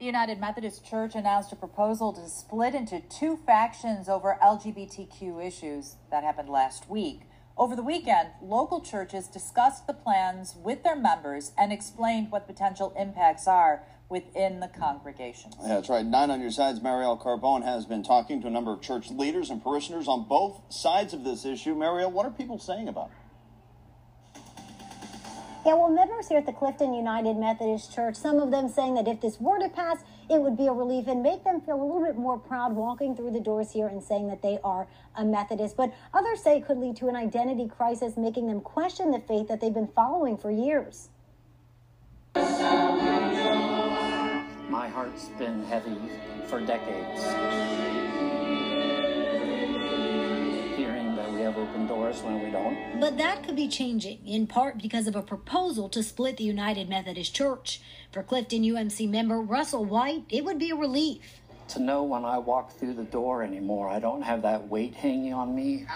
The United Methodist Church announced a proposal to split into two factions over LGBTQ issues. That happened last week. Over the weekend, local churches discussed the plans with their members and explained what potential impacts are within the congregations. Yeah, that's right. Nine on your sides, Marielle Carbone has been talking to a number of church leaders and parishioners on both sides of this issue. Marielle, what are people saying about it? Yeah, well, members here at the Clifton United Methodist Church, some of them saying that if this were to pass, it would be a relief and make them feel a little bit more proud walking through the doors here and saying that they are a Methodist. But others say it could lead to an identity crisis, making them question the faith that they've been following for years. My heart's been heavy for decades. Have open doors when we don't. But that could be changing, in part because of a proposal to split the United Methodist Church. For Clifton UMC member Russell White, it would be a relief. To know when I walk through the door anymore, I don't have that weight hanging on me.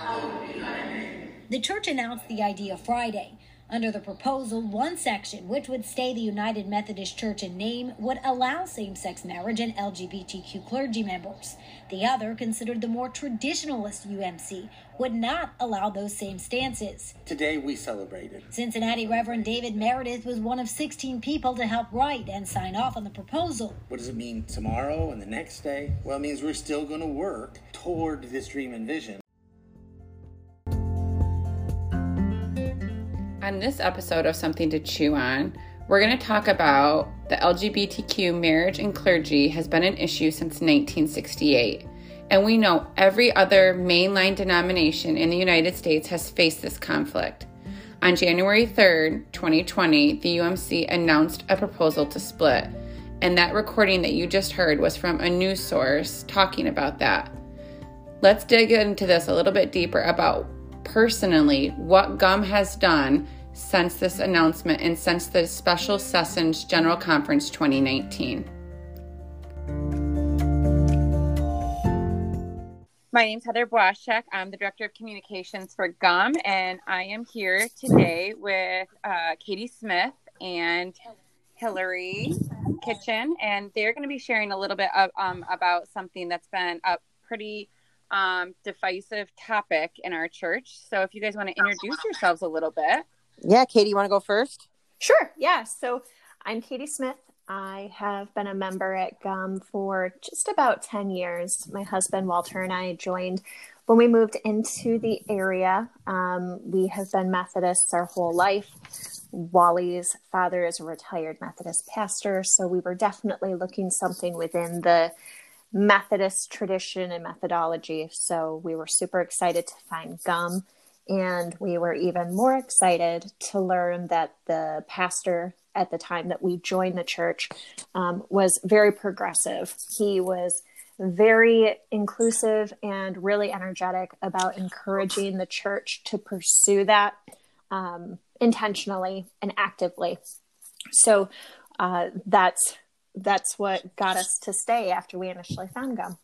The church announced the idea Friday. Under the proposal, one section, which would stay the United Methodist Church in name, would allow same sex marriage and LGBTQ clergy members. The other, considered the more traditionalist UMC, would not allow those same stances. Today we celebrated. Cincinnati Reverend David Meredith was one of 16 people to help write and sign off on the proposal. What does it mean tomorrow and the next day? Well, it means we're still going to work toward this dream and vision. On this episode of Something to Chew On, we're going to talk about the LGBTQ marriage and clergy has been an issue since 1968. And we know every other mainline denomination in the United States has faced this conflict. On January 3rd, 2020, the UMC announced a proposal to split. And that recording that you just heard was from a news source talking about that. Let's dig into this a little bit deeper about personally what GUM has done since this announcement and since the Special Sessions General Conference 2019. My name is Heather Bwaszczak. I'm the Director of Communications for GUM, and I am here today with uh, Katie Smith and Hillary Kitchen, and they're going to be sharing a little bit of, um, about something that's been a pretty um, divisive topic in our church. So, if you guys want to introduce yourselves a little bit. Yeah, Katie, you want to go first? Sure. Yeah. So I'm Katie Smith. I have been a member at GUM for just about 10 years. My husband, Walter, and I joined when we moved into the area. Um, we have been Methodists our whole life. Wally's father is a retired Methodist pastor, so we were definitely looking something within the Methodist tradition and methodology. So we were super excited to find GUM and we were even more excited to learn that the pastor at the time that we joined the church um, was very progressive. He was very inclusive and really energetic about encouraging the church to pursue that um, intentionally and actively. So uh, that's that's what got us to stay after we initially found GUM.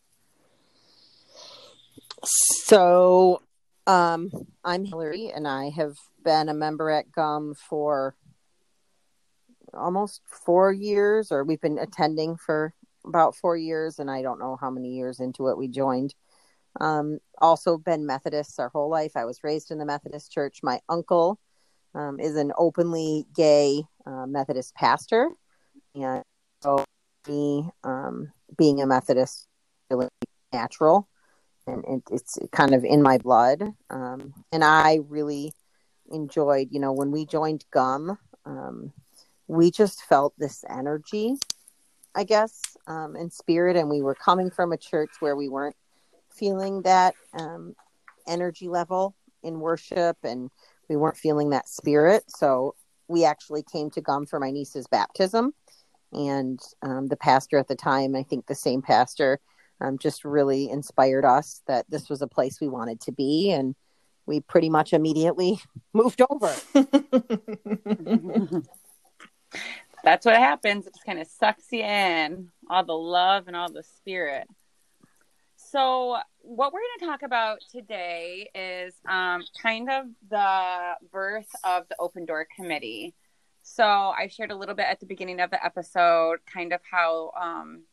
So um, I'm Hillary, and I have been a member at GUM for almost four years, or we've been attending for about four years, and I don't know how many years into it we joined. Um, also, been Methodists our whole life. I was raised in the Methodist church. My uncle um, is an openly gay uh, Methodist pastor, and so me um, being a Methodist really natural and it, it's kind of in my blood. Um, and I really enjoyed, you know, when we joined GUM, um, we just felt this energy, I guess, um, in spirit. And we were coming from a church where we weren't feeling that um, energy level in worship and we weren't feeling that spirit. So we actually came to GUM for my niece's baptism. And um, the pastor at the time, I think the same pastor, um, just really inspired us that this was a place we wanted to be and we pretty much immediately moved over. That's what happens. It just kind of sucks you in all the love and all the spirit. So what we're going to talk about today is um, kind of the birth of the open door committee So I shared a little bit at the beginning of the episode, kind of how um,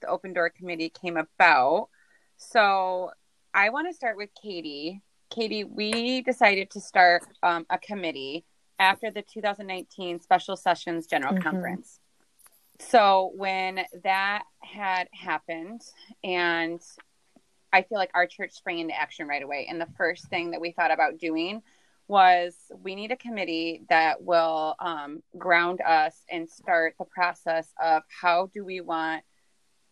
the Open Door Committee came about. So I want to start with Katie. Katie, we decided to start um, a committee after the 2019 Special Sessions General mm-hmm. Conference. So when that had happened, and I feel like our church sprang into action right away, and the first thing that we thought about doing was we need a committee that will um, ground us and start the process of how do we want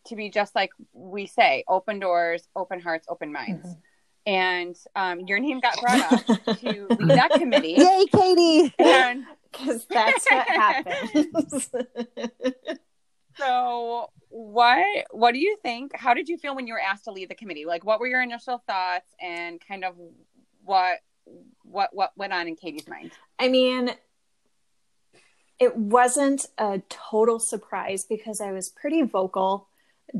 to be just like we say open doors open hearts open minds. Mm-hmm. and um, your name got brought up to lead that committee. Yay katie! And because that's what happens. So what what do you think? How did you feel when you were asked to lead the committee? Like what were your initial thoughts and kind of what what what went on in Katie's mind? I mean, it wasn't a total surprise because I was pretty vocal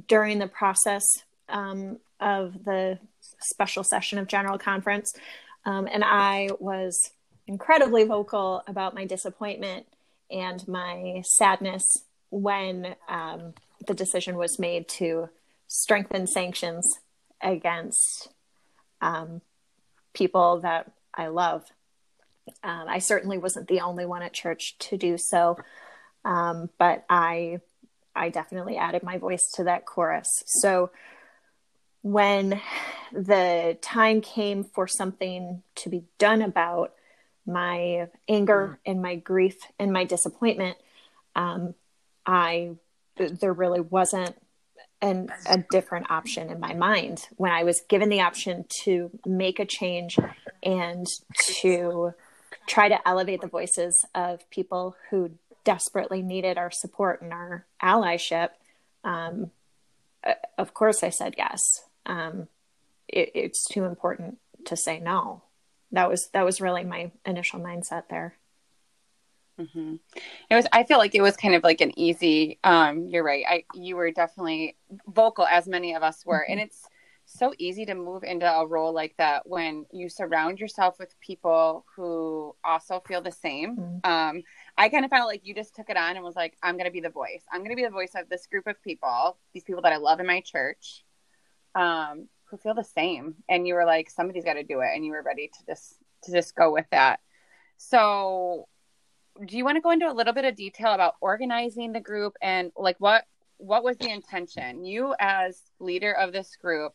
during the process um, of the special session of General Conference, um, and I was incredibly vocal about my disappointment and my sadness when um, the decision was made to strengthen sanctions against um, people that I love. Um, I certainly wasn't the only one at church to do so, um, but I I definitely added my voice to that chorus. So when the time came for something to be done about my anger mm. and my grief and my disappointment, um, I there really wasn't an, a different option in my mind when I was given the option to make a change and to try to elevate the voices of people who desperately needed our support and our allyship. Um, of course, I said yes. Um, it, it's too important to say no. That was that was really my initial mindset there. Mm-hmm. It was. I feel like it was kind of like an easy. Um, you're right. I you were definitely vocal, as many of us were, mm-hmm. and it's so easy to move into a role like that when you surround yourself with people who also feel the same. Mm-hmm. Um, I kind of felt like you just took it on and was like, I'm going to be the voice. I'm going to be the voice of this group of people, these people that I love in my church, um, who feel the same. And you were like, somebody's got to do it, and you were ready to just to just go with that. So do you want to go into a little bit of detail about organizing the group and like what what was the intention you as leader of this group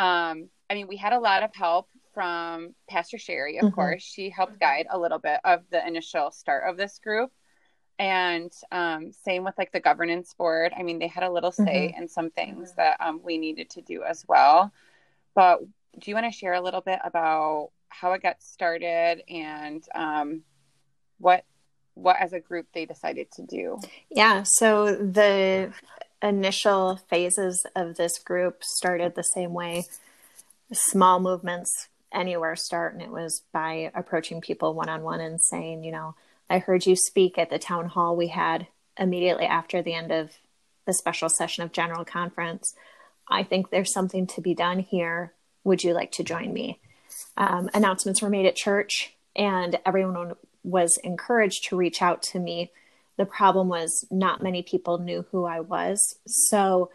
um i mean we had a lot of help from pastor sherry of mm-hmm. course she helped guide a little bit of the initial start of this group and um, same with like the governance board i mean they had a little say mm-hmm. in some things that um, we needed to do as well but do you want to share a little bit about how it got started and um, what what as a group they decided to do. Yeah, so the initial phases of this group started the same way. Small movements anywhere start, and it was by approaching people one on one and saying, you know, I heard you speak at the town hall we had immediately after the end of the special session of General Conference. I think there's something to be done here. Would you like to join me? Um, announcements were made at church, and everyone was encouraged to reach out to me. The problem was not many people knew who I was. So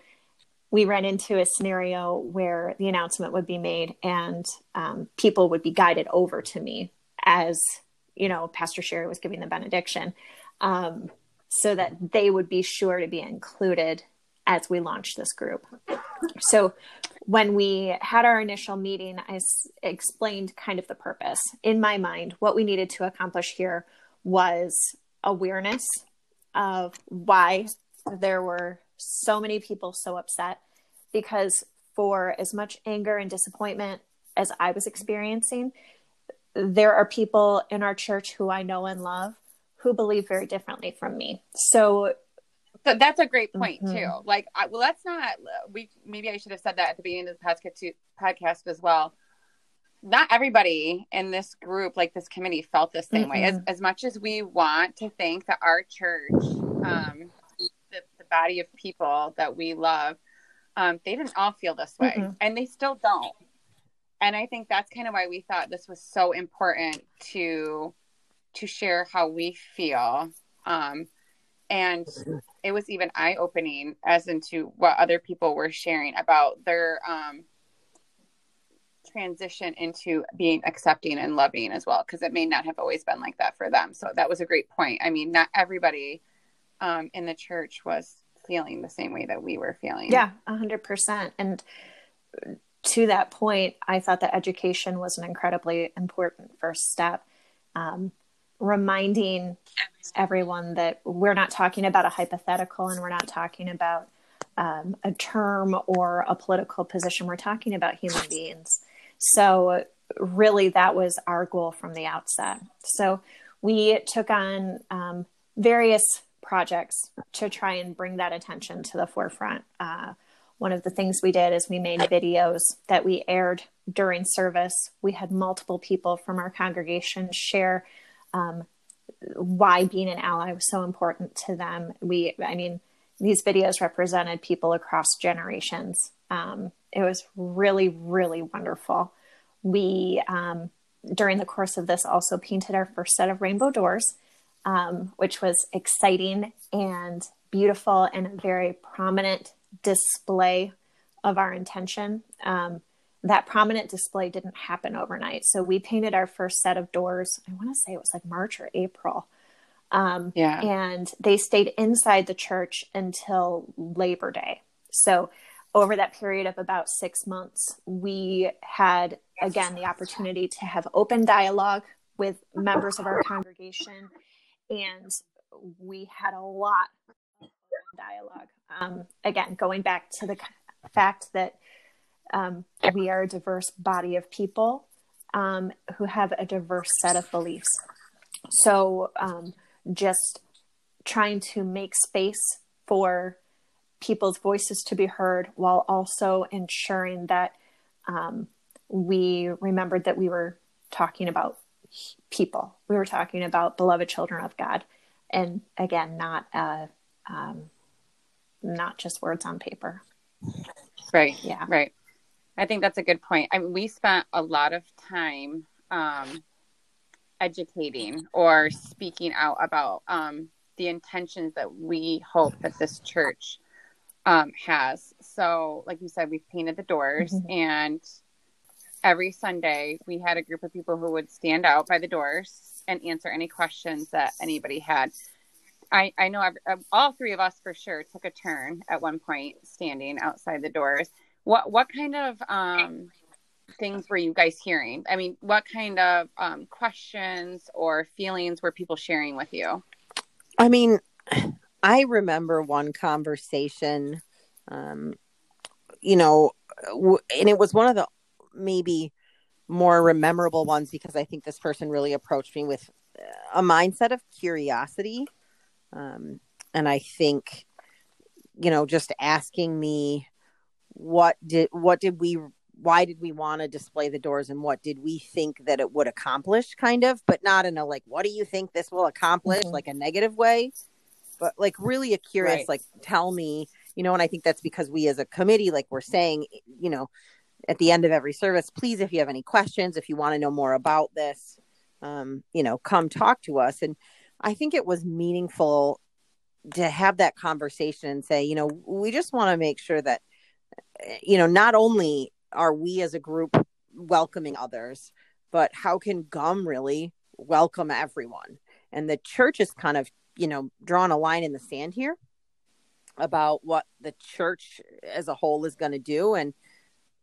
we ran into a scenario where the announcement would be made and um, people would be guided over to me as, you know, Pastor Sherry was giving the benediction um, so that they would be sure to be included as we launched this group. So when we had our initial meeting, I s- explained kind of the purpose. In my mind, what we needed to accomplish here was awareness of why there were so many people so upset. Because for as much anger and disappointment as I was experiencing, there are people in our church who I know and love who believe very differently from me. So so that's a great point mm-hmm. too. Like, I, well, let's not. We maybe I should have said that at the beginning of the podcast too, podcast as well. Not everybody in this group, like this committee, felt the same mm-hmm. way. As as much as we want to think that our church, um, the, the body of people that we love, um, they didn't all feel this way, mm-hmm. and they still don't. And I think that's kind of why we thought this was so important to to share how we feel Um, and it was even eye opening as into what other people were sharing about their um, transition into being accepting and loving as well, because it may not have always been like that for them. So that was a great point. I mean, not everybody um, in the church was feeling the same way that we were feeling. Yeah, 100%. And to that point, I thought that education was an incredibly important first step. Um, reminding everyone that we're not talking about a hypothetical and we're not talking about um, a term or a political position. We're talking about human beings. So, really, that was our goal from the outset. So, we took on um, various projects to try and bring that attention to the forefront. Uh, one of the things we did is we made videos that we aired during service. We had multiple people from our congregation share um, why being an ally was so important to them. We, I mean, these videos represented people across generations. Um, it was really, really wonderful. We, um, during the course of this, also painted our first set of rainbow doors, um, which was exciting and beautiful and a very prominent display of our intention. Um, that prominent display didn't happen overnight. So we painted our first set of doors, I want to say it was like March or April. Um, yeah. And they stayed inside the church until Labor Day. So over that period of about six months, we had, again, the opportunity to have open dialogue with members of our congregation. And we had a lot of dialogue. Um, again, going back to the fact that um, we are a diverse body of people um, who have a diverse set of beliefs. So, um, just trying to make space for people's voices to be heard while also ensuring that um, we remembered that we were talking about people. We were talking about beloved children of God. And again, not uh, um, not just words on paper. Right. Yeah. Right. I think that's a good point. I mean, we spent a lot of time um, educating or speaking out about um, the intentions that we hope that this church um, has. So, like you said, we've painted the doors, mm-hmm. and every Sunday we had a group of people who would stand out by the doors and answer any questions that anybody had. I, I know every, all three of us for sure took a turn at one point standing outside the doors what what kind of um, things were you guys hearing? I mean, what kind of um, questions or feelings were people sharing with you? I mean, I remember one conversation, um, you know, w- and it was one of the maybe more memorable ones because I think this person really approached me with a mindset of curiosity. Um, and I think, you know, just asking me what did what did we why did we want to display the doors and what did we think that it would accomplish kind of but not in a like what do you think this will accomplish mm-hmm. like a negative way but like really a curious right. like tell me you know and i think that's because we as a committee like we're saying you know at the end of every service please if you have any questions if you want to know more about this um you know come talk to us and i think it was meaningful to have that conversation and say you know we just want to make sure that you know, not only are we as a group welcoming others, but how can GUM really welcome everyone? And the church is kind of, you know, drawn a line in the sand here about what the church as a whole is going to do. And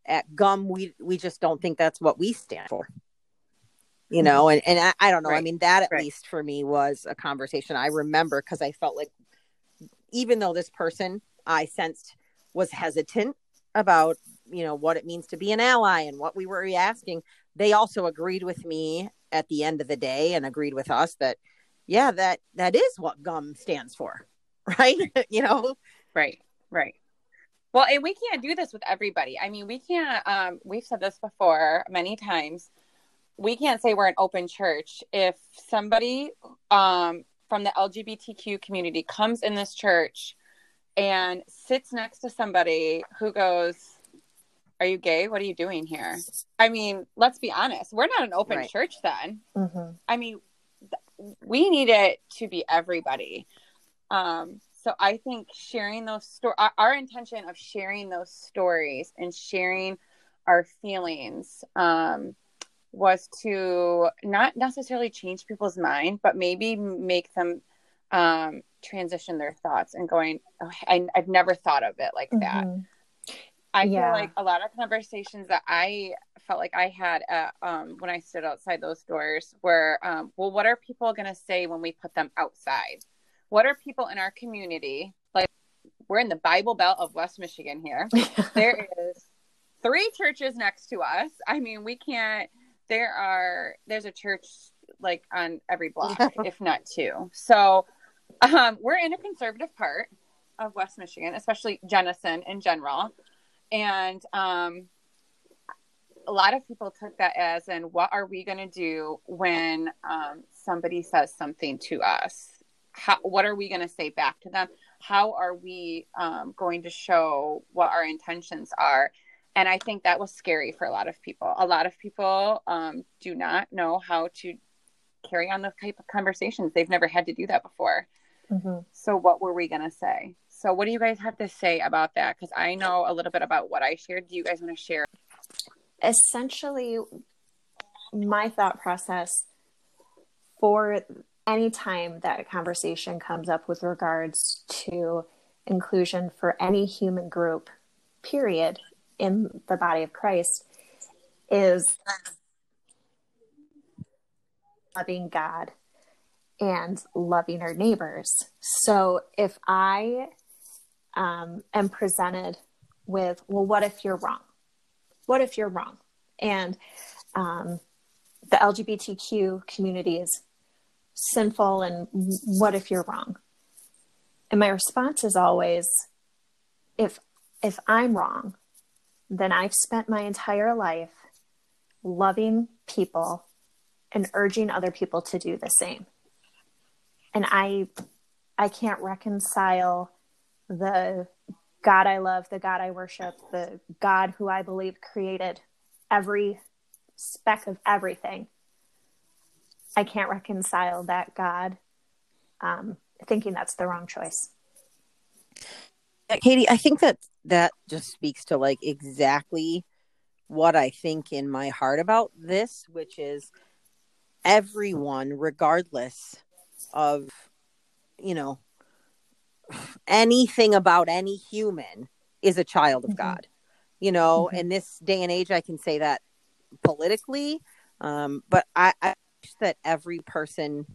at GUM, we we just don't think that's what we stand for. You mm-hmm. know, and, and I, I don't know. Right. I mean, that at right. least for me was a conversation I remember because I felt like even though this person I sensed was hesitant about you know what it means to be an ally and what we were asking they also agreed with me at the end of the day and agreed with us that yeah that that is what GUM stands for right you know right right well and we can't do this with everybody i mean we can't um we've said this before many times we can't say we're an open church if somebody um from the lgbtq community comes in this church and sits next to somebody who goes, Are you gay? What are you doing here? I mean, let's be honest. We're not an open right. church then. Mm-hmm. I mean, we need it to be everybody. Um, so I think sharing those stories, our, our, intention of sharing those stories and sharing our feelings um, was to not necessarily change people's mind, but maybe make them um, transition their thoughts and going, oh, I, have never thought of it like that. I yeah. feel like a lot of conversations that I felt like I had at, um, when I stood outside those doors were, um, well, what are people going to say when we put them outside? What are people in our community like? We're in the Bible Belt of West Michigan here. there is three churches next to us. I mean, we can't. There are. There's a church like on every block, if not two. So, um, we're in a conservative part of West Michigan, especially Jenison in general. And um, a lot of people took that as, and what are we going to do when um, somebody says something to us? How, what are we going to say back to them? How are we um, going to show what our intentions are? And I think that was scary for a lot of people. A lot of people um, do not know how to carry on those type of conversations. They've never had to do that before. Mm-hmm. So, what were we going to say? So, what do you guys have to say about that? Because I know a little bit about what I shared. Do you guys want to share? Essentially, my thought process for any time that a conversation comes up with regards to inclusion for any human group, period, in the body of Christ is loving God and loving our neighbors. So if I um, am presented with, well, what if you're wrong? What if you're wrong? And um, the LGBTQ community is sinful, and what if you're wrong? And my response is always, if if I'm wrong, then I've spent my entire life loving people and urging other people to do the same. And I I can't reconcile the God I love, the God I worship, the God who I believe created every speck of everything. I can't reconcile that God um, thinking that's the wrong choice. Katie, I think that that just speaks to like exactly what I think in my heart about this, which is everyone, regardless of, you know, anything about any human is a child of mm-hmm. God. You know, mm-hmm. in this day and age, I can say that politically, um, but I, I wish that every person,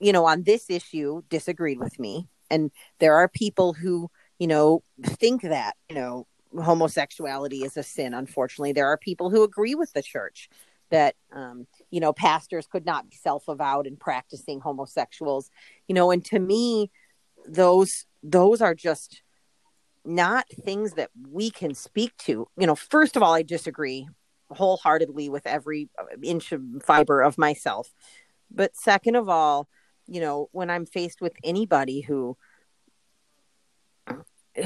you know, on this issue disagreed with me. And there are people who, you know, think that, you know, homosexuality is a sin. Unfortunately, there are people who agree with the church that um, you know pastors could not be self-avowed and practicing homosexuals you know and to me those those are just not things that we can speak to. You know first of all i disagree wholeheartedly with every inch of fiber of myself. But second of all you know when i'm faced with anybody who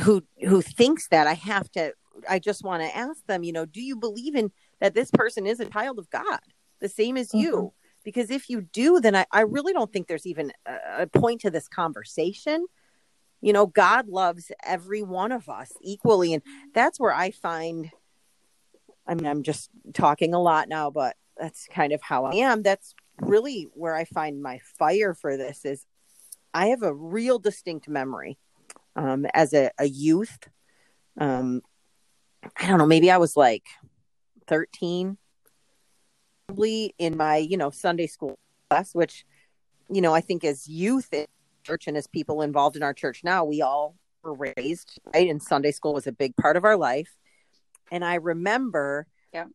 who who thinks that i have to i just want to ask them you know do you believe in that this person is a child of god the same as mm-hmm. you because if you do then I, I really don't think there's even a, a point to this conversation. You know god loves every one of us equally and that's where i find i mean i'm just talking a lot now but that's kind of how i am. That's really where i find my fire for this is i have a real distinct memory um, as a, a youth. Um, i don't know maybe i was like 13 probably in my you know sunday school class which you know i think as youth in church and as people involved in our church now we all were raised right? And sunday school was a big part of our life. And i remember yeah.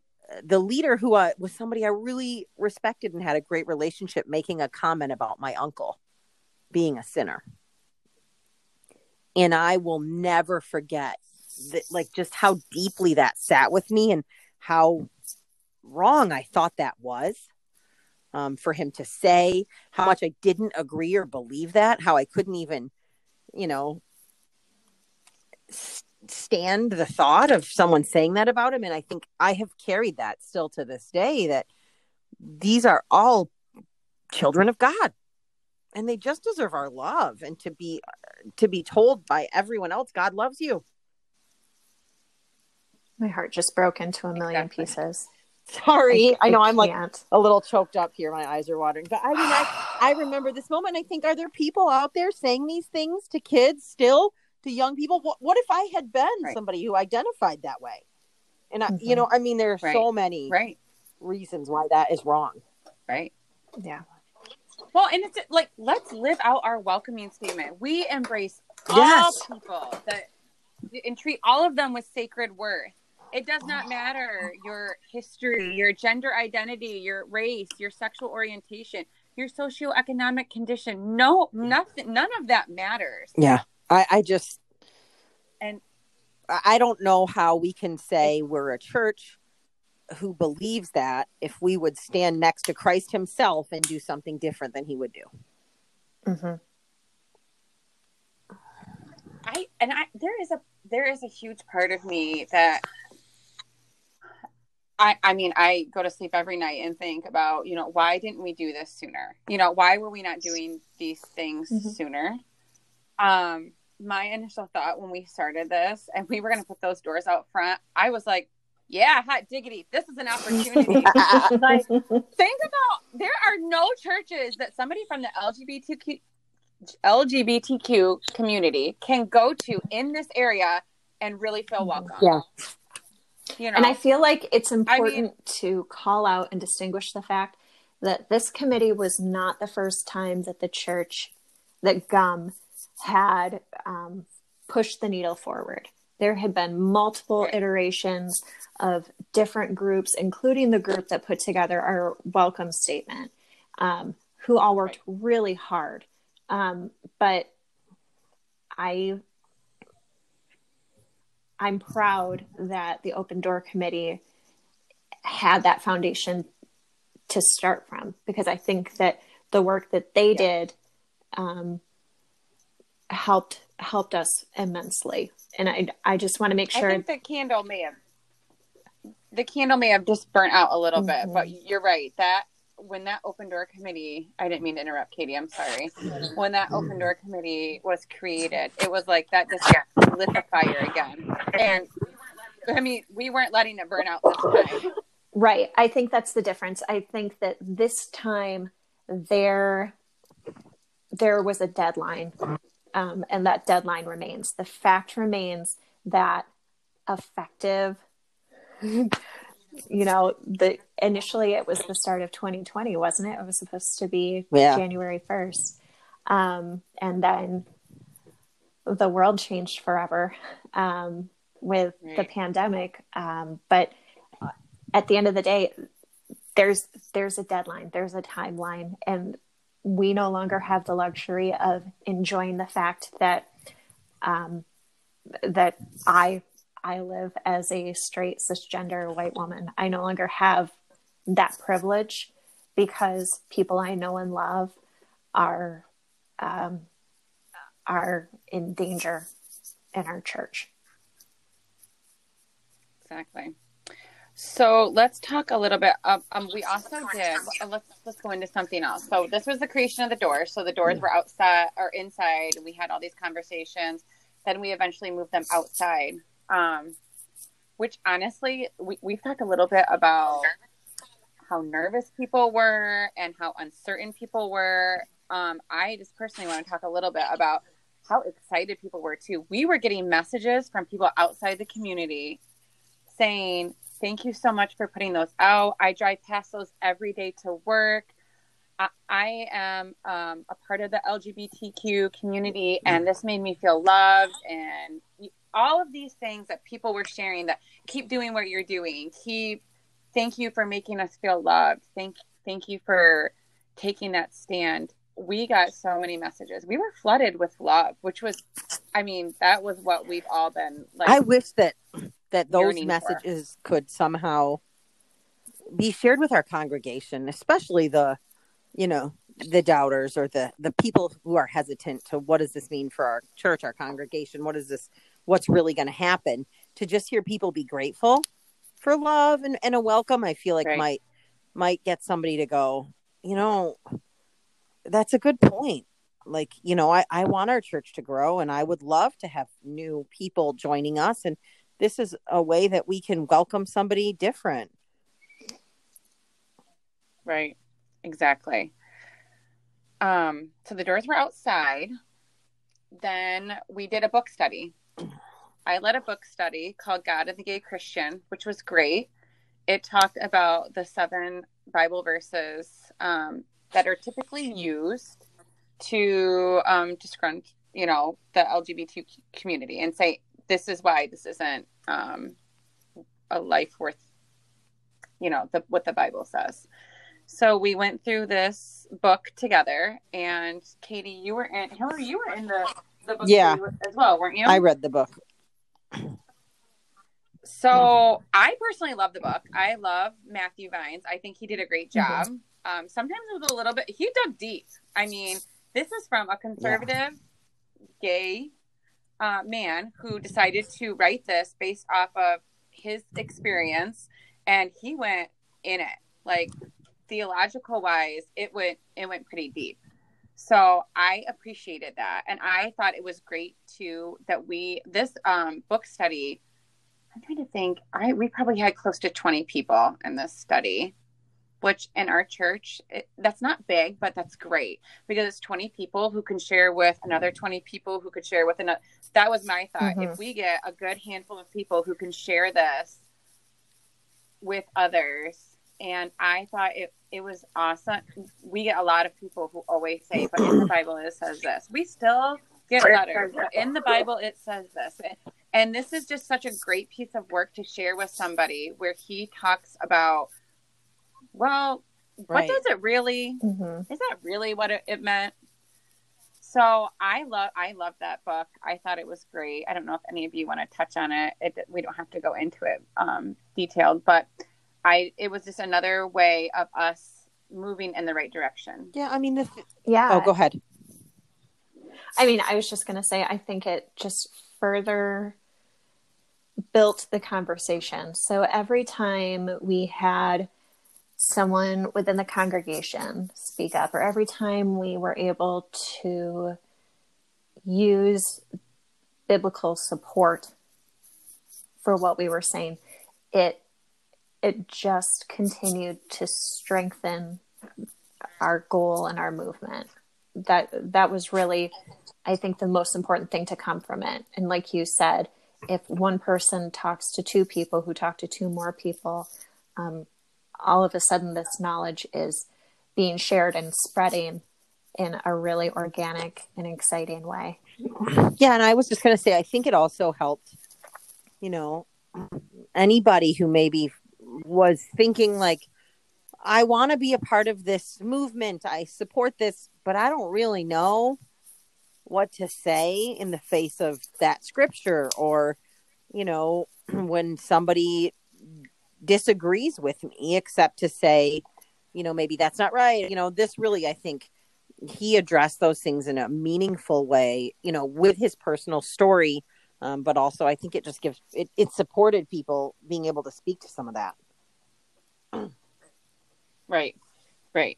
the leader who uh, was somebody i really respected and had a great relationship making a comment about my uncle being a sinner. And i will never forget that like just how deeply that sat with me and how wrong I thought that was um, for him to say, how much I didn't agree or believe that, how I couldn't even, you know, stand the thought of someone saying that about him. And I think I have carried that still to this day that these are all children of God. And they just deserve our love and to be to be told by everyone else God loves you. My heart just broke into a million Exactly. pieces. Sorry. I, know I'm like can't. a little choked up here. My eyes are watering. But I mean, I, I remember this moment. I think, are there people out there saying these things to kids still, to young people? What, what if I had been Right. somebody who identified that way? And, I, Mhm. you know, I mean, there are Right. so many Right. reasons why that is wrong. Right. Yeah. Well, and it's like let's live out our welcoming statement. We embrace Yes. all people that and treat all of them with sacred worth. It does not matter your history, your gender identity, your race, your sexual orientation, your socioeconomic condition. No, nothing. None of that matters. Yeah. I, I just, And I I don't know how we can say we're a church who believes that if we would stand next to Christ himself and do something different than he would do. hmm I and I there is a there is a huge part of me that I I mean I go to sleep every night and think about you know why didn't we do this sooner you know why were we not doing these things Mhm. sooner um my initial thought when we started this and we were going to put those doors out front I was like yeah hot diggity this is an opportunity like think about there are no churches that somebody from the LGBTQ LGBTQ community can go to in this area and really feel welcome. Yeah. You know, And I feel like it's mean- important to call out and distinguish the fact that this committee was not the first time that the church, that GUM had um, pushed the needle forward. There had been multiple iterations of different groups, including the group that put together our welcome statement, um, who all worked really hard. Um, but I I'm proud that the Open Door Committee had that foundation to start from because I think that the work that they did um, helped helped us immensely, and I I just want to make I sure. think the candle may have the candle may have just burnt out a little bit, but you're right that when that open door committee I didn't mean to interrupt Katie, I'm sorry. When that open door committee was created, it was like that just lit the fire again. And I mean, we weren't letting it burn out this time. Right. I think that's the difference. I think that this time there there was a deadline, um, and that deadline remains. The fact remains that effective. You know, the initially it was the start of 2020, wasn't it? It was supposed to be Yeah. January 1st, um, and then the world changed forever um, with the pandemic. Um, but at the end of the day there's there's a deadline there's a timeline and we no longer have the luxury of enjoying the fact that um, that i i live as a straight cisgender white woman i no longer have that privilege because people i know and love are um, are in danger in our church Exactly. So let's talk a little bit. Of, um, we also did. uh, Let's let's go into something else. So this was the creation of the doors. So the doors were outside or inside. and We had all these conversations. Then we eventually moved them outside. Um, which honestly, we we've talked a little bit about how nervous people were and how uncertain people were. Um, I just personally want to talk a little bit about how excited people were too. We were getting messages from people outside the community saying, Thank you so much for putting those out. I drive past those every day to work. I, I am um, a part of the LGBTQ community, and this made me feel loved. And all of these things that people were sharing that keep doing what you're doing. Keep, thank you for making us feel loved. Thank, thank you for taking that stand. We got so many messages. We were flooded with love, which was, I mean, that was what we've all been like. I wish that that those yearning for. messages could somehow be shared with our congregation, especially the, you know, the doubters or the the people who are hesitant to what does this mean for our church, our congregation? What is this? What's really going to happen? To just hear people be grateful for love and, and a welcome, I feel like Right. might might get somebody to go. You know, that's a good point. Like, you know, I, I want our church to grow and I would love to have new people joining us. And this is a way that we can welcome somebody different. Right. Exactly. Um, so the doors were outside. Then we did a book study. I led a book study called God and the Gay Christian, which was great. It talked about the seven Bible verses um, that are typically used to um, disgrunge, you know, the LGBT community and say this is why this isn't um, a life worth, you know, the, what the Bible says. So we went through this book together, and Katie, you were in. Hillary, you were in the the book Yeah. as well, weren't you? I read the book. So I personally love the book. I love Matthew Vines. I think he did a great job. Um, sometimes it was a little bit. He dug deep. I mean, this is from a conservative, gay uh, man who decided to write this based off of his experience, and he went in it like theological wise. It went it went pretty deep. So I appreciated that, and I thought it was great too that we this um, book study. I'm trying to think. I we probably had close to 20 people in this study, which in our church it, that's not big, but that's great because it's 20 people who can share with another 20 people who could share with another. That was my thought. Mhm. If we get a good handful of people who can share this with others, and I thought it it was awesome. We get a lot of people who always say, "But in the Bible it says this." We still get letters, in the Bible it says this. And this is just such a great piece of work to share with somebody where he talks about, well, what Right. does it really? Mhm. Is that really what it, it meant? So I love I love that book. I thought it was great. I don't know if any of you want to touch on it. it we don't have to go into it um, detailed, but I it was just another way of us moving in the right direction. Yeah, I mean, the th- Yeah. oh, go ahead. I mean, I was just going to say, I think it just further built the conversation. So every time we had someone within the congregation speak up, or every time we were able to use biblical support for what we were saying, it it just continued to strengthen our goal and our movement. That that was really I think the most important thing to come from it. And like you said, if one person talks to two people who talk to two more people, um, all of a sudden this knowledge is being shared and spreading in a really organic and exciting way. Yeah, and I was just going to say, I think it also helped, you know, anybody who maybe was thinking like, I want to be a part of this movement, I support this, but I don't really know what to say in the face of that scripture or, you know, when somebody disagrees with me, except to say, you know, maybe that's not right. You know, this really, I think, he addressed those things in a meaningful way, you know, with his personal story. Um, but also, I think it just gives it, it supported people being able to speak to some of that. Right. Right.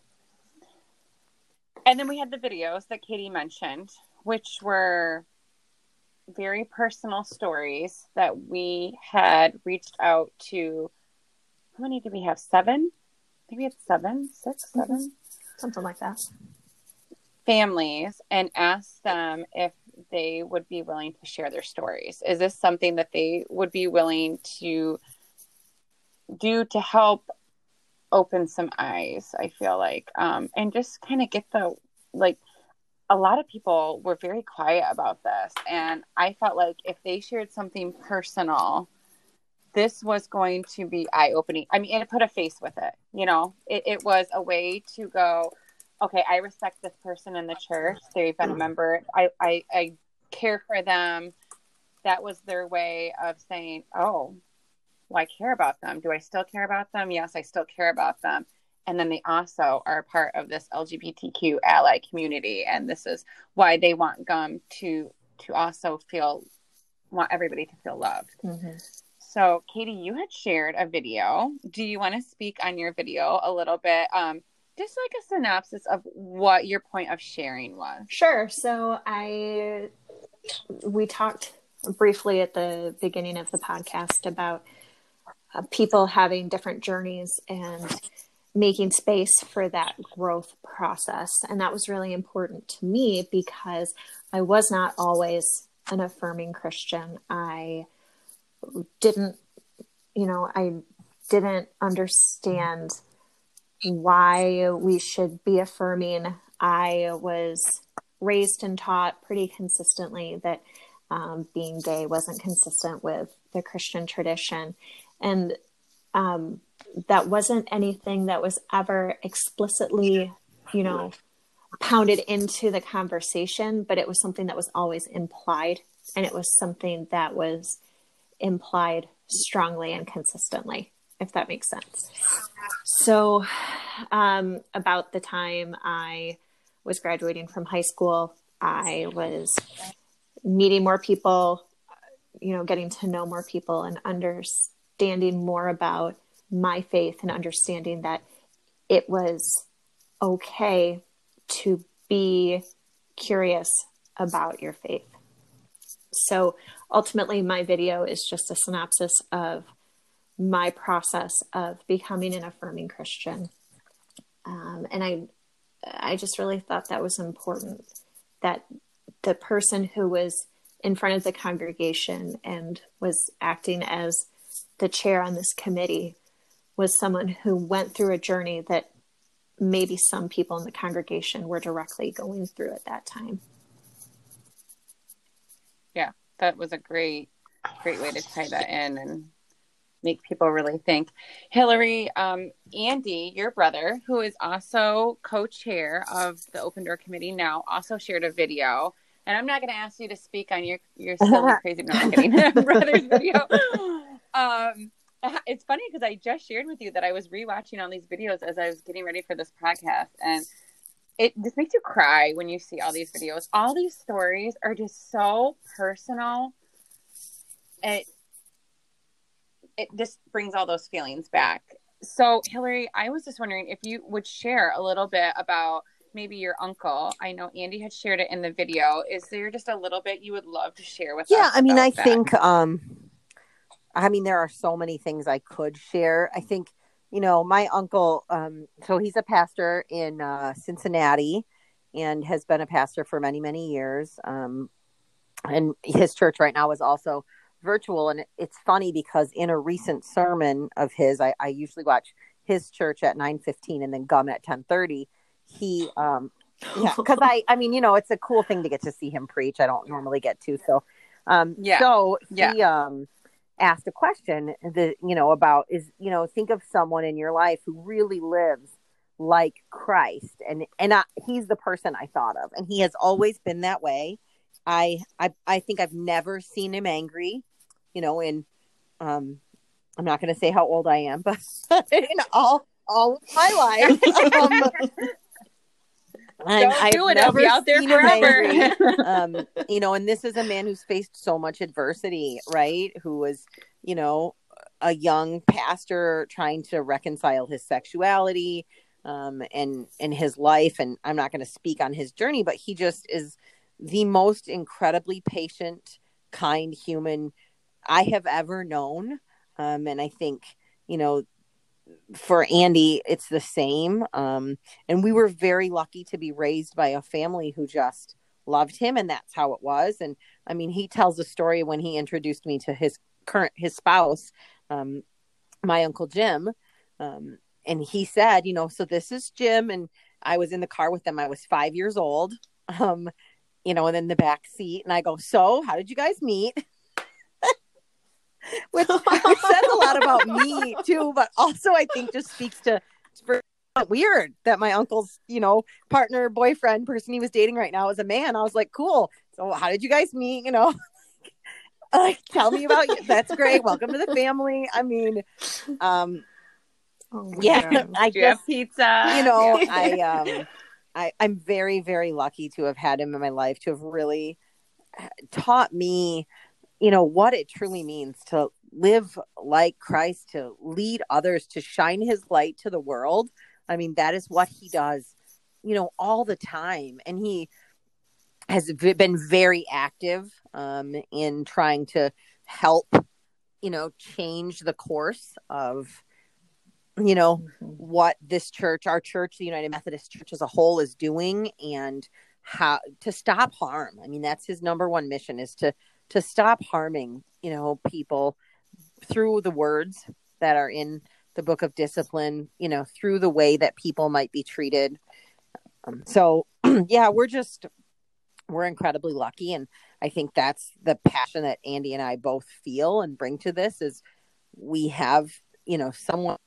And then we had the videos that Katie mentioned, which were very personal stories that we had reached out to. How many did we have? Seven? I think we had seven, six, mm-hmm. seven Something like that. families and asked them if they would be willing to share their stories. Is this something that they would be willing to do to help open some eyes? I feel like, um, and just kind of get the like. A lot of people were very quiet about this, and I felt like if they shared something personal, this was going to be eye opening. I mean, it put a face with it. You know, it, it was a way to go okay, I respect this person in the church. They've been a member. I, I, I care for them. That was their way of saying, oh, well, I care about them. Do I still care about them? Yes, I still care about them. And then they also are part of this LGBTQ ally community. And this is why they want GUM to, to also feel, want everybody to feel loved. Mm-hmm. So, Katie, you had shared a video. Do you want to speak on your video a little bit? Um, just like a synopsis of what your point of sharing was. Sure. So I we talked briefly at the beginning of the podcast about people having different journeys and making space for that growth process. And that was really important to me because I was not always an affirming Christian. I didn't, you know, I didn't understand why we should be affirming. I was raised and taught pretty consistently that um, being gay wasn't consistent with the Christian tradition. And um, that wasn't anything that was ever explicitly, you know, pounded into the conversation, but it was something that was always implied. And it was something that was implied strongly and consistently, if that makes sense. So, um, about the time I was graduating from high school, I was meeting more people, you know, getting to know more people and understanding more about my faith and understanding that it was okay to be curious about your faith. So ultimately, my video is just a synopsis of my process of becoming an affirming Christian. Um, and I, I just really thought that was important that the person who was in front of the congregation and was acting as the chair on this committee was someone who went through a journey that maybe some people in the congregation were directly going through at that time. Yeah, that was a great, great way to tie that in and make people really think. Hillary, um, Andy, your brother, who is also co-chair of the Open Door Committee now, also shared a video. And I'm not going to ask you to speak on your your silly, crazy, no, I'm kidding, brother's video. Um, it's funny because I just shared with you that I was rewatching all these videos as I was getting ready for this podcast, and it just makes you cry when you see all these videos. All these stories are just so personal. It it just brings all those feelings back. So, Hillary, I was just wondering if you would share a little bit about maybe your uncle. I know Andy had shared it in the video. Is there just a little bit you would love to share with yeah, us? Yeah, I mean, I that? think um I mean there are so many things I could share. I think you know, my uncle um so he's a pastor in uh Cincinnati and has been a pastor for many many years. Um and his church right now is also virtual and it's funny because in a recent sermon of his I, I usually watch his church at 9:15 and then GUM at 10:30 he um yeah because I I mean you know it's a cool thing to get to see him preach I don't normally get to so um yeah so he yeah. um asked a question that you know about is you know think of someone in your life who really lives like Christ. And and I, he's the person I thought of. And he has always been that way. I I I think I've never seen him angry you know, in um I'm not going to say how old I am, but in all all of my life. um, Don't I've do it. I'll be out there forever. um, you know, and this is a man who's faced so much adversity, right? Who was, you know, a young pastor trying to reconcile his sexuality um, and and his life. And I'm not going to speak on his journey, but he just is the most incredibly patient, kind human I have ever known. Um, and I think, you know, for Andy, it's the same. Um, and we were very lucky to be raised by a family who just loved him, and that's how it was. And I mean, he tells a story when he introduced me to his current his spouse, um, my uncle Jim. Um, and he said, you know, so this is Jim, and I was in the car with them. I was five years old, um, you know, and in the back seat, and I go, so how did you guys meet? which, which says a lot about me too, but also I think just speaks to for weird that my uncle's, you know, partner, boyfriend, person he was dating right now is a man. I was like, cool. So how did you guys meet? You know, like tell me about you. That's great. Welcome to the family. I mean, um, oh yeah, God. I just pizza. You know, yeah. I um, I I'm very very lucky to have had him in my life to have really taught me you know what it truly means to live like Christ, to lead others, to shine his light to the world. I mean, that is what he does, you know, all the time. And he has been very active um, in trying to help, you know, change the course of, you know, mm-hmm. what this church, our church, the United Methodist Church as a whole is doing and how to stop harm. I mean, that's his number one mission is to to stop harming, you know, people through the words that are in the book of discipline, you know, through the way that people might be treated. Um, so, yeah, we're just we're incredibly lucky and I think that's the passion that Andy and I both feel and bring to this is we have, you know, someone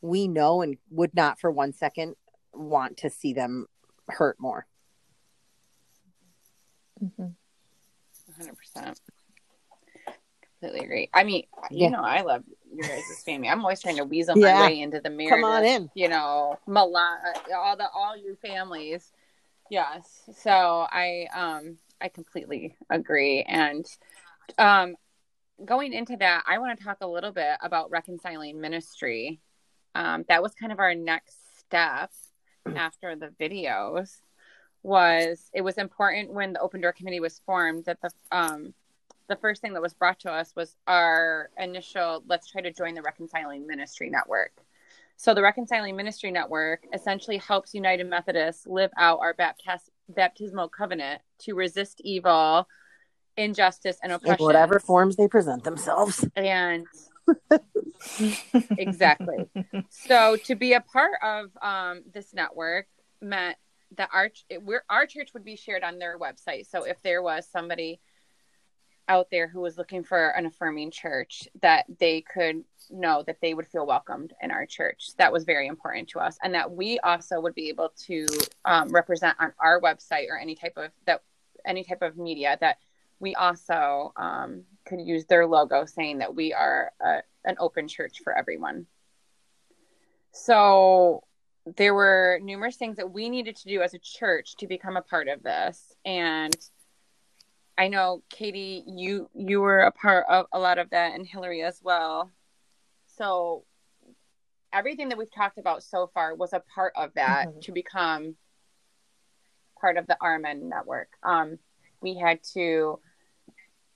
we know and would not for one second want to see them hurt more. Mm-hmm. 100%. Completely agree. I mean, you know, I love your guys' family. I'm always trying to weasel yeah. my way into the marriage. Come on in. You know, Milan, all the all your families. Yes. So I um I completely agree. And um going into that, I want to talk a little bit about reconciling ministry. Um, that was kind of our next step after the videos was it was important when the open door committee was formed that the um the first thing that was brought to us was our initial let's try to join the reconciling ministry network. So the reconciling ministry network essentially helps united methodists live out our baptist baptismal covenant to resist evil injustice and oppression in whatever forms they present themselves. And exactly. So to be a part of um, this network meant that our we're, our church would be shared on their website. So if there was somebody out there who was looking for an affirming church, that they could know that they would feel welcomed in our church. That was very important to us, and that we also would be able to um, represent on our website or any type of that any type of media that we also um, could use their logo saying that we are a, an open church for everyone. So there were numerous things that we needed to do as a church to become a part of this and i know katie you you were a part of a lot of that and hillary as well so everything that we've talked about so far was a part of that mm-hmm. to become part of the rmn network um, we had to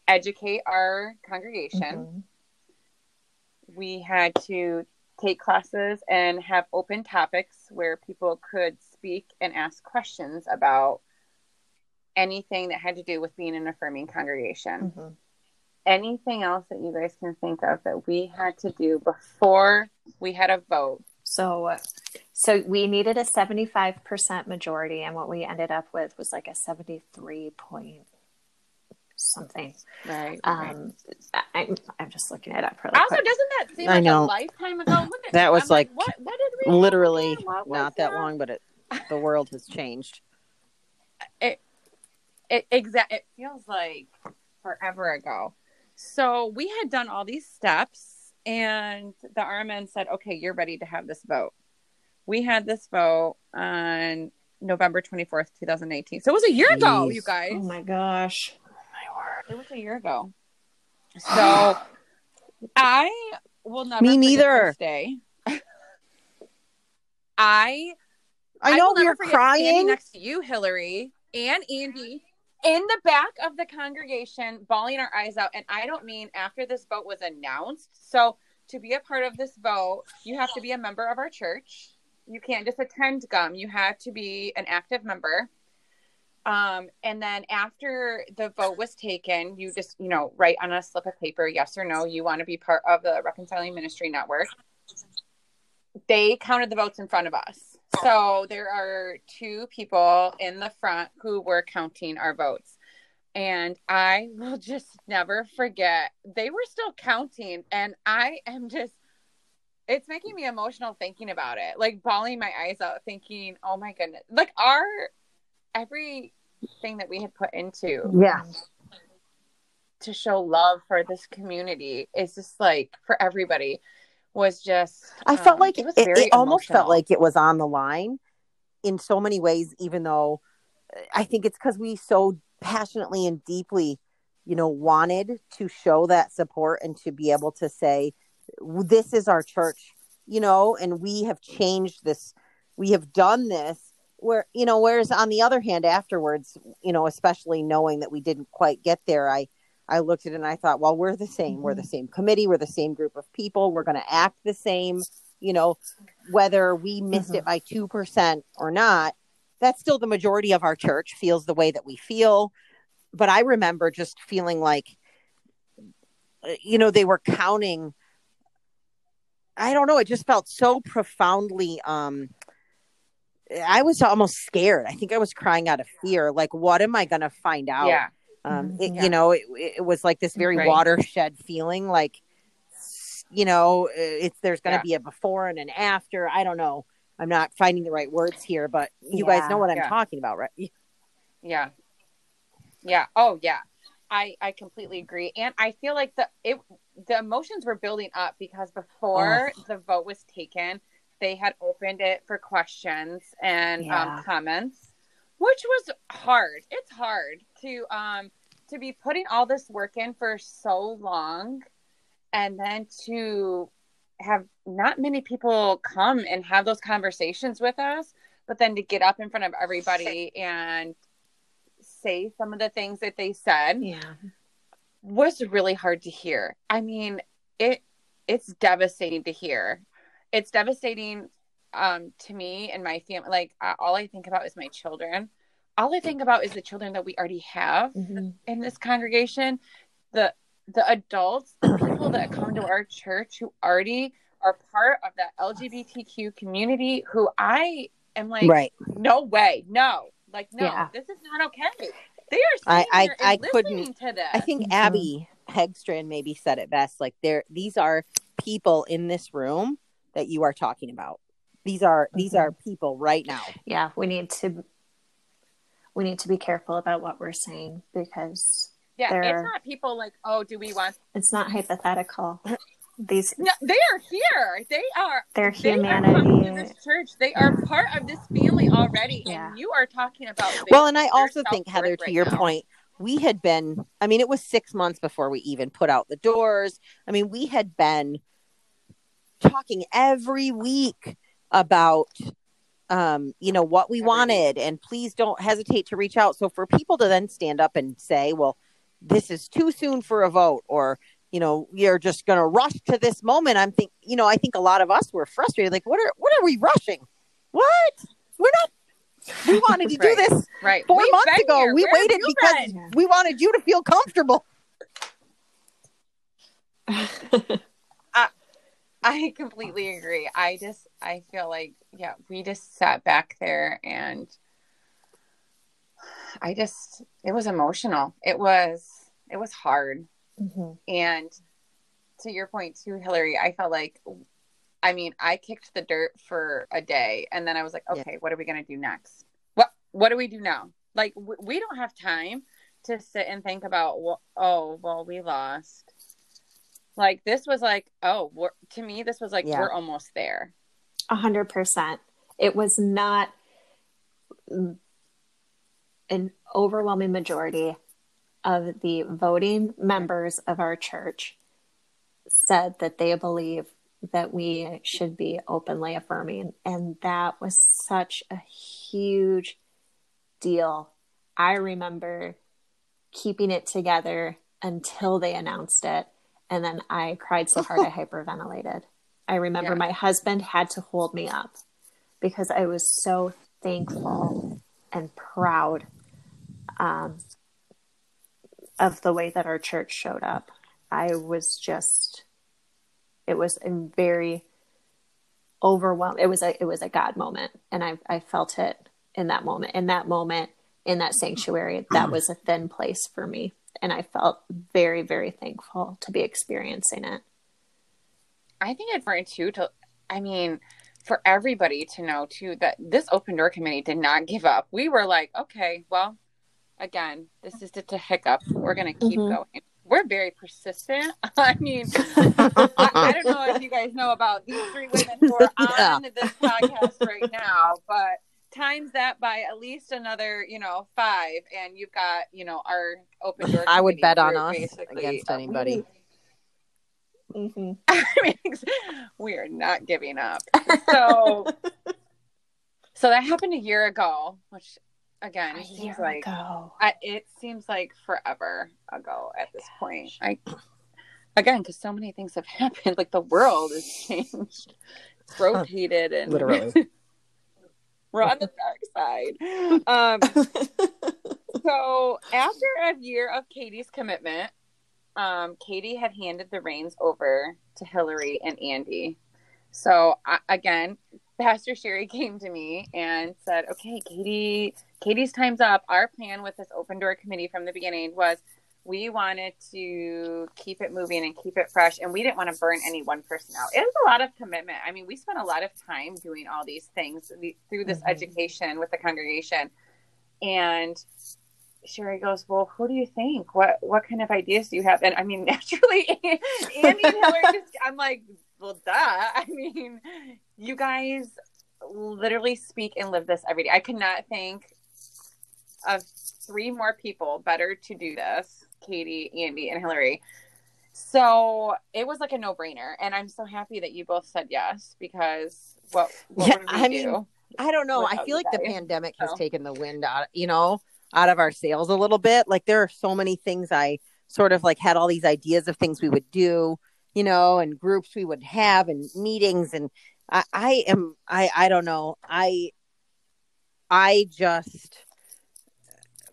educate our congregation mm-hmm. we had to take classes and have open topics where people could speak and ask questions about anything that had to do with being an affirming congregation. Mm-hmm. Anything else that you guys can think of that we had to do before we had a vote? So, so we needed a seventy-five percent majority, and what we ended up with was like a seventy-three point something. Right. Um, right. I, I'm just looking it up. Really also, quick. doesn't that seem like know. a lifetime ago? that was like, like, what, what did we literally not that, that long, but it the world has changed. It it exact. It feels like forever ago. So we had done all these steps, and the RMN said, "Okay, you're ready to have this vote." We had this vote on November 24th, 2018. So it was a year Jeez. ago, you guys. Oh my gosh. It was a year ago. So I will never. Me neither. Day. I. I know I you're crying next to you, Hillary and Andy, in the back of the congregation, bawling our eyes out. And I don't mean after this vote was announced. So to be a part of this vote, you have to be a member of our church. You can't just attend GUM. You have to be an active member. Um, and then after the vote was taken, you just, you know, write on a slip of paper, yes or no, you want to be part of the Reconciling Ministry Network. They counted the votes in front of us. So there are two people in the front who were counting our votes. And I will just never forget, they were still counting. And I am just, it's making me emotional thinking about it, like bawling my eyes out, thinking, oh my goodness, like our everything that we had put into yeah to show love for this community is just like for everybody was just i felt um, like it, was it, it almost felt like it was on the line in so many ways even though i think it's because we so passionately and deeply you know wanted to show that support and to be able to say this is our church you know, and we have changed this, we have done this. Where, you know, whereas on the other hand, afterwards, you know, especially knowing that we didn't quite get there, I, I looked at it and I thought, well, we're the same. Mm-hmm. We're the same committee. We're the same group of people. We're going to act the same, you know, whether we missed mm-hmm. it by 2% or not. That's still the majority of our church feels the way that we feel. But I remember just feeling like, uh, you know, they were counting I don't know. It just felt so profoundly. Um, I was almost scared. I think I was crying out of fear. Like, what am I going to find out? Yeah. Um, it, yeah. You know, it, it, was like this very right. watershed feeling. Like, you know, it's there's going to yeah. be a before and an after. I don't know. I'm not finding the right words here, but you yeah. guys know what I'm talking about, right? Yeah. Yeah. Oh, yeah. I I completely agree, and I feel like the it the emotions were building up because before oh. the vote was taken, they had opened it for questions and um, yeah. um, comments, which was hard. It's hard to um to be putting all this work in for so long, and then to have not many people come and have those conversations with us, but then to get up in front of everybody and say some of the things that they said yeah was really hard to hear i mean it it's devastating to hear it's devastating um to me and my family like uh, all i think about is my children all i think about is the children that we already have mm-hmm. in this congregation the the adults the people that come to our church who already are part of that lgbtq community who i am like right no way no like, no, yeah. this is not okay. They are. I I, I couldn't. To this. I think mm-hmm. Abby Hegstrand maybe said it best. Like, there, these are people in this room that you are talking about. These are mm-hmm. these are people right now. Yeah, we need to we need to be careful about what we're saying because yeah, it's not people like, oh, do we want? It's not hypothetical these no, they are here they are their humanity They are this church they are part of this family already yeah. and you are talking about well and i also think heather to right your now. point we had been i mean it was six months before we even put out the doors i mean we had been talking every week about um you know what we wanted and please don't hesitate to reach out so for people to then stand up and say well this is too soon for a vote or you know, you're just going to rush to this moment. I'm think, you know, I think a lot of us were frustrated. Like, what are, what are we rushing? What? We're not. We wanted to right. do this right four We've months ago. Here. We Where waited because been? we wanted you to feel comfortable. I, completely agree. I just, I feel like, yeah, we just sat back there and I just, it was emotional. It was, it was hard Mm-hmm. And to your point too, Hillary, I felt like, I mean, I kicked the dirt for a day, and then I was like, okay, yeah. what are we gonna do next? What What do we do now? Like, w- we don't have time to sit and think about, well, oh, well, we lost. Like this was like, oh, to me, this was like yeah. we're almost there. A hundred percent. It was not an overwhelming majority of the voting members of our church said that they believe that we should be openly affirming. And that was such a huge deal. I remember keeping it together until they announced it. And then I cried so hard I hyperventilated. I remember yeah. my husband had to hold me up because I was so thankful and proud um, of the way that our church showed up. I was just it was a very overwhelmed it was a it was a God moment and I I felt it in that moment. In that moment in that sanctuary, that was a thin place for me. And I felt very, very thankful to be experiencing it. I think it's important too to I mean, for everybody to know too that this open door committee did not give up. We were like, okay, well, again, this is just a hiccup. We're going to keep mm-hmm. going. We're very persistent. I mean, I, I, don't know if you guys know about these three women who are yeah. on this podcast right now, but times that by at least another, you know, five, and you've got, you know, our open door. I would bet on us against anybody. Mm-hmm. I mean, we are not giving up. So, so that happened a year ago, which again A seems like ago. I, it seems like forever ago at this point. I again because so many things have happened. Like the world has changed, it's rotated, and Literally. We're on the dark side. Um, so after a year of Katie's commitment, um, Katie had handed the reins over to Hillary and Andy. So I, again, Pastor Sherry came to me and said, "Okay, Katie, Katie's time's up. Our plan with this open door committee from the beginning was we wanted to keep it moving and keep it fresh, and we didn't want to burn any one person out. It was a lot of commitment. I mean, we spent a lot of time doing all these things through this mm-hmm. education with the congregation, and Sherry goes, "Well, who do you think? What what kind of ideas do you have?" And I mean, naturally, Andy and Hillary. Just, I'm like, "Well, duh." I mean, you guys literally speak and live this every day. I could not think of three more people better to do this: Katie, Andy, and Hillary. So it was like a no brainer, and I'm so happy that you both said yes because what, what Yeah, would we I do? mean, I don't know. I feel like the pandemic has taken the wind out, you know, out of our sails a little bit. Like there are so many things I sort of like had all these ideas of things we would do, you know, and groups we would have and meetings and I, I am I I don't know. I I just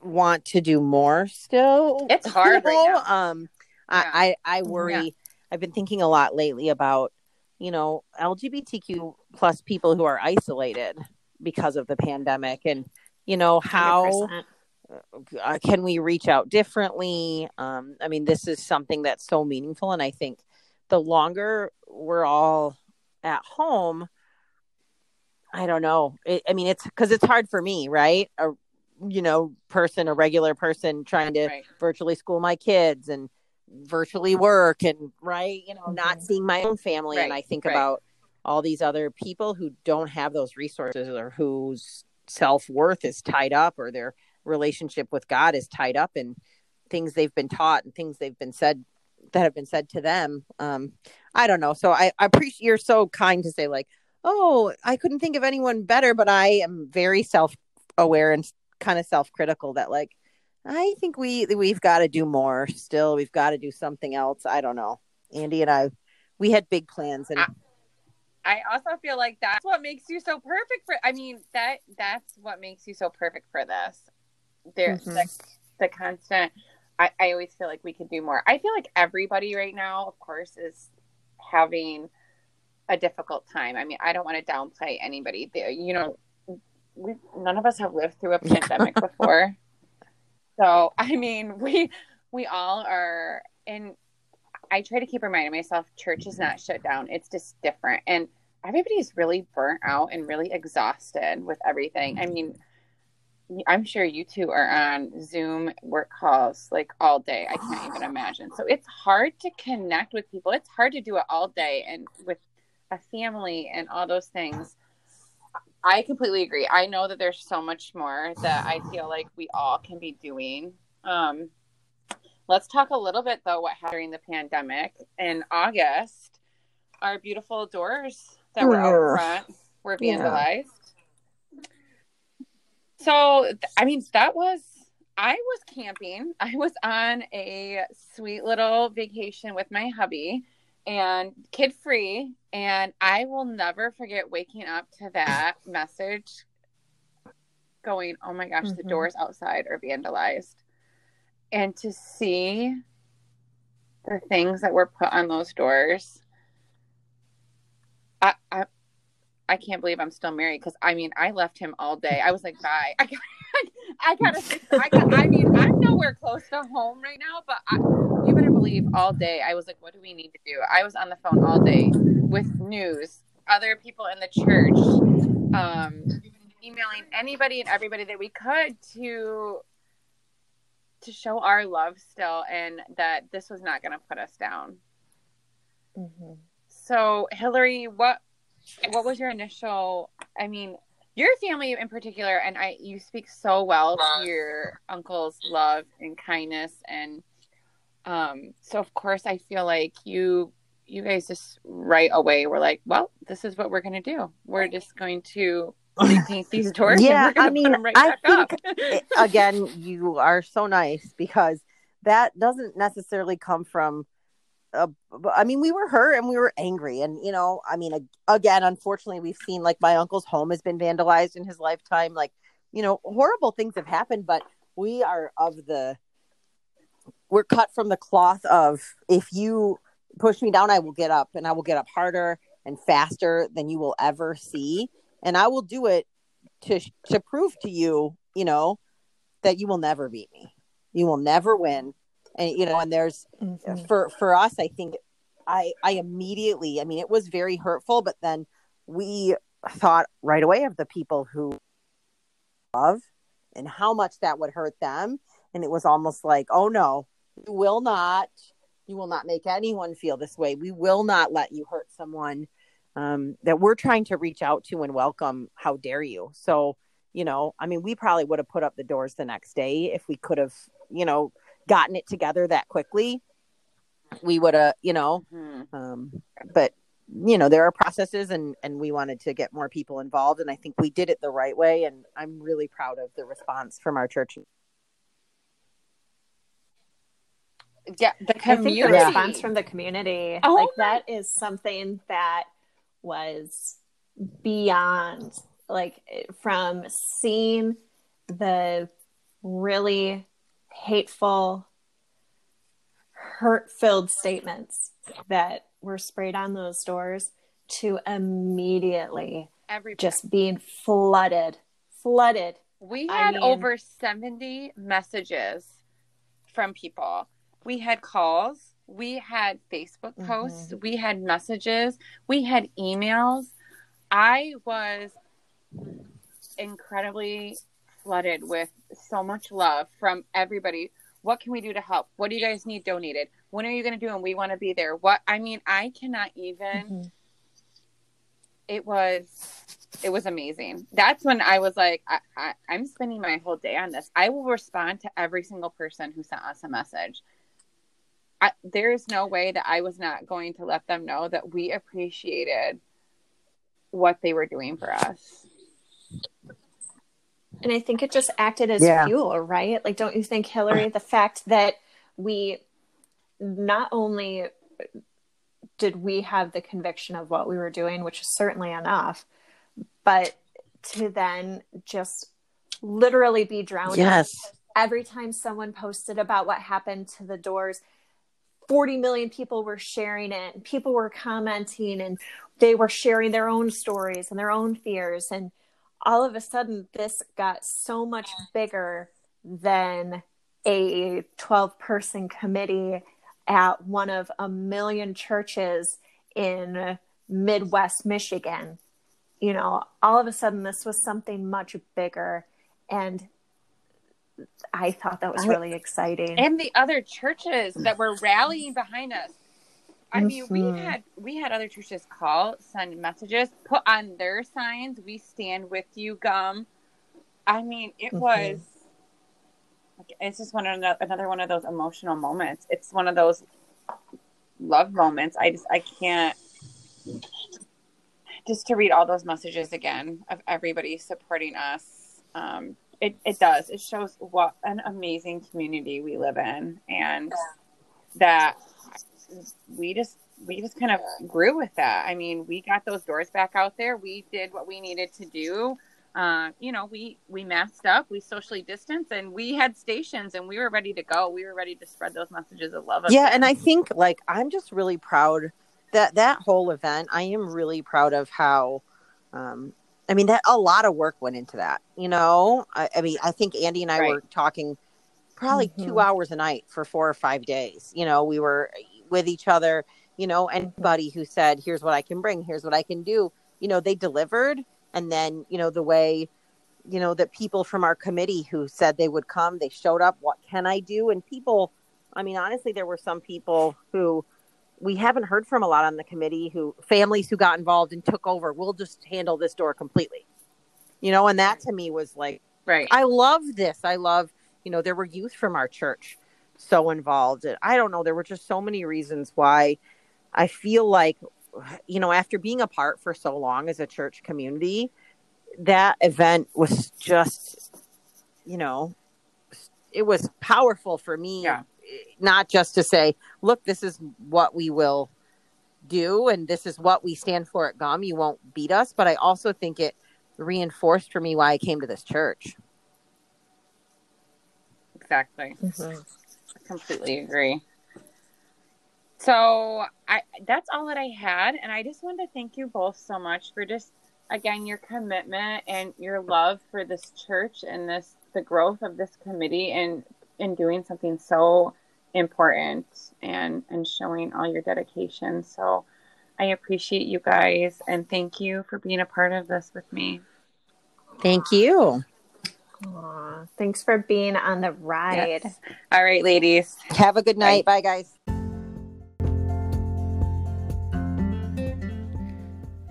want to do more still. It's hard right now. Um Yeah. I, I I worry Yeah. I've been thinking a lot lately about, you know, LGBTQ plus people who are isolated because of the pandemic and you know how 100%. uh, can we reach out differently um i mean this is something that's so meaningful and i think the longer we're all at home i don't know it, i mean it's because it's hard for me right a you know person a regular person trying to Right. virtually school my kids and virtually work and right you know not seeing my own family and i think right. about all these other people who don't have those resources or whose self-worth is tied up or their relationship with god is tied up in things they've been taught and things they've been said that have been said to them um i don't know so i, I appreciate you're so kind to say like oh i couldn't think of anyone better but i am very self-aware and kind of self-critical that like i think we we've got to do more still we've got to do something else i don't know andy and i we had big plans and I- I also feel like that's what makes you so perfect for I mean that that's what makes you so perfect for this. There Mhm. the, the constant I, I always feel like we could do more. I feel like everybody right now, of course, is having a difficult time. I mean, I don't want to downplay anybody. You know, we none of us have lived through a pandemic before. So I mean, we we all are and I try to keep reminding myself church is not shut down. It's just different. And everybody's really burnt out and really exhausted with everything. I mean, I'm sure you two are on Zoom work calls like all day. I can't even imagine. So it's hard to connect with people. It's hard to do it all day and with a family and all those things. I completely agree. I know that there's so much more that I feel like we all can be doing. Um, let's talk a little bit though what happened during the pandemic in August. Our beautiful doors that were out front were Yeah. vandalized. So, I mean, that was, I was camping. I was on a sweet little vacation with my hubby and kid free. And I will never forget waking up to that message going, oh my gosh, the Mhm. doors outside are vandalized. And to see the things that were put on those doors, I, I, I can't believe I'm still married because I mean I left him all day. I was like, bye. I got, I gotta. I got. I mean, I'm nowhere close to home right now, but I, believe all day I was like, what do we need to do? I was on the phone all day with news, other people in the church, um, emailing anybody and everybody that we could to to show our love still and that this was not going to put us down. So, Hillary, what what was your initial? I mean, your family in particular, and I, you speak so well to your uncle's love and kindness, and um, so of course I feel like you you guys just right away were like, well, this is what we're going to do. We're just going to repaint these doors. yeah, I mean, right I think up. again, you are so nice because that doesn't necessarily come from. Uh, I mean, we were hurt and we were angry, and you know, I mean, again, unfortunately, we've seen like my uncle's home has been vandalized in his lifetime. Like, you know, horrible things have happened, but we are of the we're cut from the cloth of if you push me down, I will get up and I will get up harder and faster than you will ever see. And I will do it to to prove to you, you know, that you will never beat me. You will never win. And you know, and there's mm-hmm. for for us, I think I I immediately, I mean, it was very hurtful, but then we thought right away of the people who love and how much that would hurt them. And it was almost like, oh no, you will not you will not make anyone feel this way. We will not let you hurt someone um, that we're trying to reach out to and welcome. How dare you? So you know i mean we probably would have put up the doors the next day if we could have you know gotten it together that quickly. We would have you know mm-hmm. um, but you know there are processes and and we wanted to get more people involved and i think we did it the right way and i'm really proud of the response from our church yeah, the community. I think the response from the community, oh like that is something that was beyond like from seeing the really hateful hurt filled statements that were sprayed on those doors to immediately Everybody. just being flooded flooded we had I mean, over 70 messages from people we had calls, we had Facebook mm-hmm. posts, mm-hmm. we had messages, we had emails. I was incredibly flooded with so much love from everybody. What can we do to help? What do you guys need donated? When are you going to do? And we want to be there. What I mean, I cannot even. Mm-hmm. It was, it was amazing. That's when I was like, I, I, I'm spending my whole day on this. I will respond to every single person who sent us a message I, there is no way that I was not going to let them know that we appreciated what they were doing for us. And I think it just acted as yeah. fuel, right? Like, don't you think, Hillary, the fact that we not only did we have the conviction of what we were doing, which is certainly enough, but to then just literally be drowned yes. every time someone posted about what happened to the doors 40 million people were sharing it and people were commenting and they were sharing their own stories and their own fears and all of a sudden this got so much bigger than a 12 person committee at one of a million churches in midwest michigan. You know all of a sudden this was something much bigger and I thought that was really exciting. And the other churches that were rallying behind us. I mean, we mm-hmm. had we had other churches call, send messages, put on their signs, "We stand with you, GUM." I mean, it mm-hmm. was. It's just one of the, another one of those emotional moments. It's one of those love moments. I just I can't. Just to read all those messages again of everybody supporting us. Um, it, it does. It shows what an amazing community we live in and that we just we just kind of grew with that. I mean, we got those doors back out there. We did what we needed to do. Uh, you know, we we masked up, we socially distanced, and we had stations, and we were ready to go. We were ready to spread those messages of love. Yeah, and I think like I'm just really proud that that whole event. I am really proud of how um, I mean, that a lot of work went into that. You know, I, I mean, I think Andy and I right. were talking probably mm-hmm. two hours a night for four or five days. You know, we were with each other. You know, anybody who said, "Here's what I can bring. Here's what I can do," you know, they delivered. And then, you know, the way, you know, that people from our committee who said they would come, they showed up. What can I do? And people, I mean, honestly, there were some people who we haven't heard from a lot on the committee who families who got involved and took over we'll just handle this door completely you know and that to me was like right i love this i love you know there were youth from our church so involved and i don't know there were just so many reasons why I feel like, you know, after being apart for so long as a church community, that event was just, you know, it was powerful for me. Yeah. Not just to say, look, this is what we will do and this is what we stand for at GUM. You won't beat us. But I also think it reinforced for me why I came to this church. Exactly. Mm-hmm. I completely agree. So I that's all that I had and I just wanted to thank you both so much for just again your commitment and your love for this church and this the growth of this committee and in doing something so important and and showing all your dedication. So I appreciate you guys and thank you for being a part of this with me. Thank you. Aww, thanks for being on the ride. Yes. All right, ladies. Have a good night. Bye, Bye guys.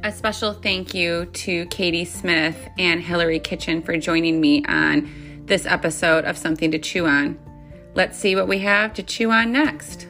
A special thank you to Katie Smith and Hillary Kitchen for joining me on this episode of Something to Chew On. Let's see what we have to chew on next.